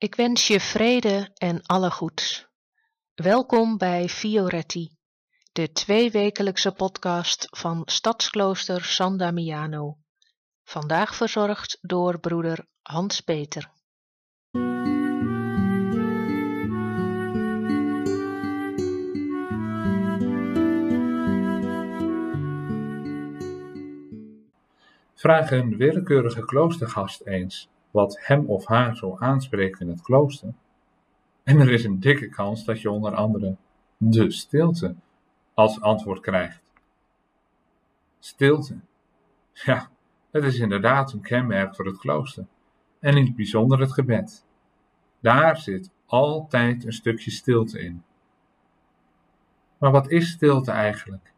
Ik wens je vrede en alle goeds. Welkom bij Fioretti, de tweewekelijkse podcast van Stadsklooster San Damiano. Vandaag verzorgd door broeder Hans Peter. Vraag een willekeurige kloostergast eens wat hem of haar zo aanspreekt in het klooster. En er is een dikke kans dat je onder andere de stilte als antwoord krijgt. Stilte. Ja, het is inderdaad een kenmerk voor het klooster. En in het bijzonder het gebed. Daar zit altijd een stukje stilte in. Maar wat is stilte eigenlijk?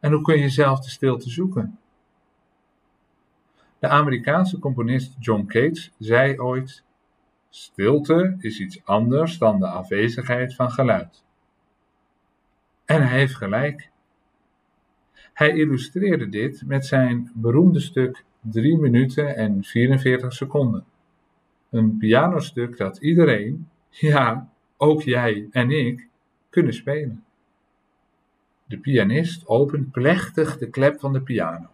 En hoe kun je zelf de stilte zoeken? De Amerikaanse componist John Cage zei ooit: Stilte is iets anders dan de afwezigheid van geluid. En hij heeft gelijk. Hij illustreerde dit met zijn beroemde stuk 3 minuten en 44 seconden. Een pianostuk dat iedereen, ja, ook jij en ik, kunnen spelen. De pianist opent plechtig de klep van de piano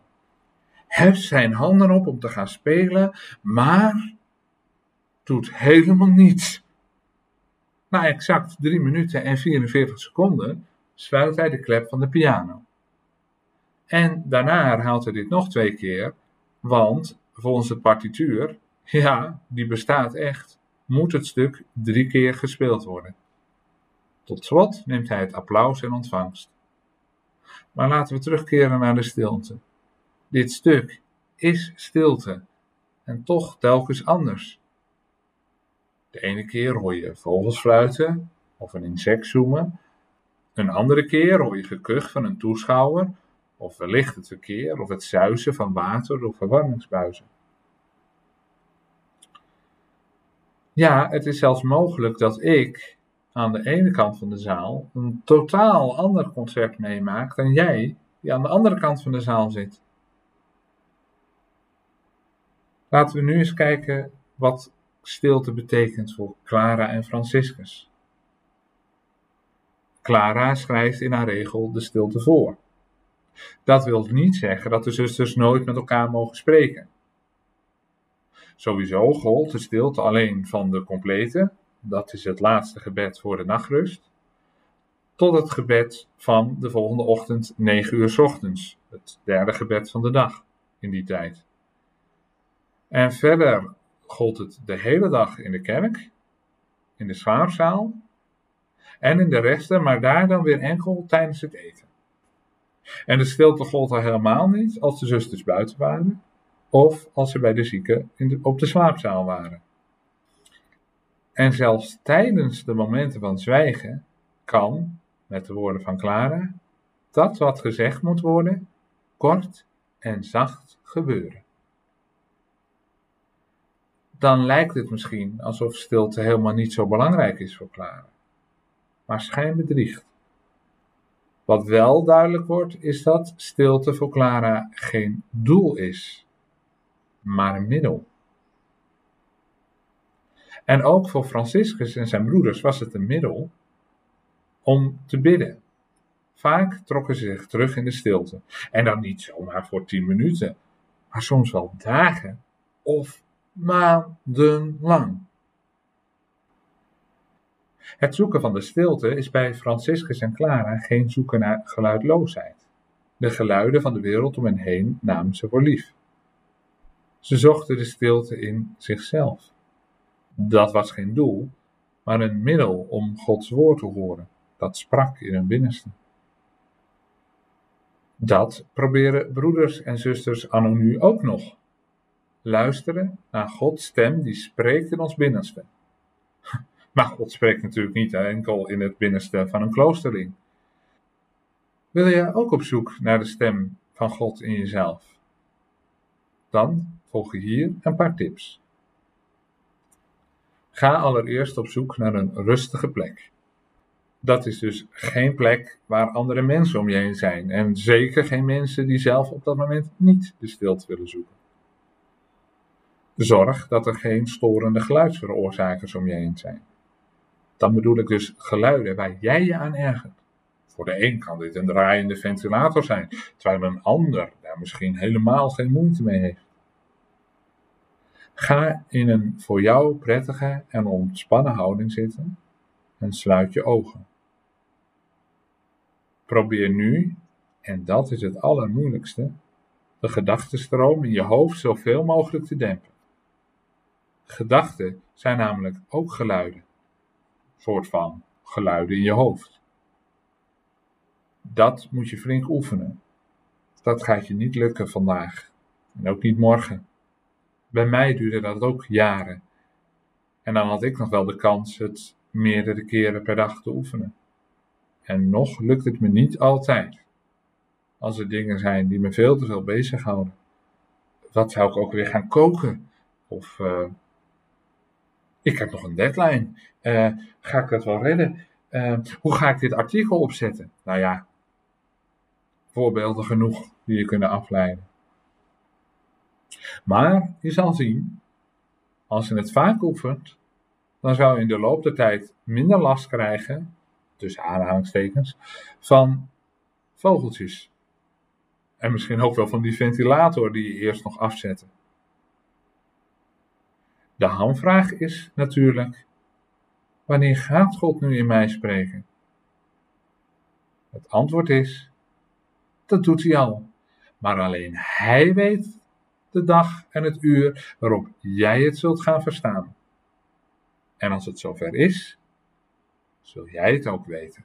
heft zijn handen op om te gaan spelen, maar doet helemaal niets. Na exact 3 minuten en 44 seconden sluit hij de klep van de piano. En daarna herhaalt hij dit nog twee keer, want volgens de partituur, ja, die bestaat echt, moet het stuk drie keer gespeeld worden. Tot slot neemt hij het applaus in ontvangst. Maar laten we terugkeren naar de stilte. Dit stuk is stilte en toch telkens anders. De ene keer hoor je vogels fluiten of een insect zoomen. Een andere keer hoor je gekuch van een toeschouwer of wellicht het verkeer of het zuizen van water of verwarmingsbuizen. Ja, het is zelfs mogelijk dat ik aan de ene kant van de zaal een totaal ander concert meemaak dan jij die aan de andere kant van de zaal zit. Laten we nu eens kijken wat stilte betekent voor Clara en Franciscus. Clara schrijft in haar regel de stilte voor. Dat wil niet zeggen dat de zusters nooit met elkaar mogen spreken. Sowieso gold de stilte alleen van de complete, dat is het laatste gebed voor de nachtrust, tot het gebed van de volgende ochtend 9 uur s ochtends, het derde gebed van de dag in die tijd. En verder gold het de hele dag in de kerk, in de slaapzaal en in de resten, maar daar dan weer enkel tijdens het eten. En de stilte gold al helemaal niet als de zusters buiten waren of als ze bij de zieken op de slaapzaal waren. En zelfs tijdens de momenten van zwijgen kan, met de woorden van Clara, dat wat gezegd moet worden, kort en zacht gebeuren dan lijkt het misschien alsof stilte helemaal niet zo belangrijk is voor Clara. Maar schijn bedriegt. Wat wel duidelijk wordt, is dat stilte voor Clara geen doel is, maar een middel. En ook voor Franciscus en zijn broeders was het een middel om te bidden. Vaak trokken ze zich terug in de stilte. En dan niet zomaar voor tien minuten, maar soms wel dagen of maandenlang. Het zoeken van de stilte is bij Franciscus en Clara geen zoeken naar geluidloosheid. De geluiden van de wereld om hen heen namen ze voor lief. Ze zochten de stilte in zichzelf. Dat was geen doel, maar een middel om Gods woord te horen, dat sprak in hun binnenste. Dat proberen broeders en zusters anno nu ook nog luisteren naar Gods stem die spreekt in ons binnenste. Maar God spreekt natuurlijk niet enkel in het binnenste van een kloosterling. Wil je ook op zoek naar de stem van God in jezelf? Dan volg je hier een paar tips. Ga allereerst op zoek naar een rustige plek. Dat is dus geen plek waar andere mensen om je heen zijn en zeker geen mensen die zelf op dat moment niet de stilte willen zoeken. Zorg dat er geen storende geluidsveroorzakers om je heen zijn. Dan bedoel ik dus geluiden waar jij je aan ergert. Voor de een kan dit een draaiende ventilator zijn, terwijl een ander daar misschien helemaal geen moeite mee heeft. Ga in een voor jou prettige en ontspannen houding zitten en sluit je ogen. Probeer nu, en dat is het allermoeilijkste, de gedachtenstroom in je hoofd zoveel mogelijk te dempen. Gedachten zijn namelijk ook geluiden, een soort van geluiden in je hoofd. Dat moet je flink oefenen. Dat gaat je niet lukken vandaag en ook niet morgen. Bij mij duurde dat ook jaren. En dan had ik nog wel de kans het meerdere keren per dag te oefenen. En nog lukt het me niet altijd. Als er dingen zijn die me veel te veel bezighouden. Wat zou ik ook weer gaan koken? Of uh, ik heb nog een deadline. Uh, ga ik dat wel redden? Uh, hoe ga ik dit artikel opzetten? Nou ja, voorbeelden genoeg die je kunnen afleiden. Maar je zal zien, als je het vaak oefent, dan zou je in de loop der tijd minder last krijgen, tussen aanhalingstekens, van vogeltjes. En misschien ook wel van die ventilator die je eerst nog afzette. De hamvraag is natuurlijk, wanneer gaat God nu in mij spreken? Het antwoord is, dat doet hij al. Maar alleen hij weet de dag en het uur waarop jij het zult gaan verstaan. En als het zover is, zul jij het ook weten.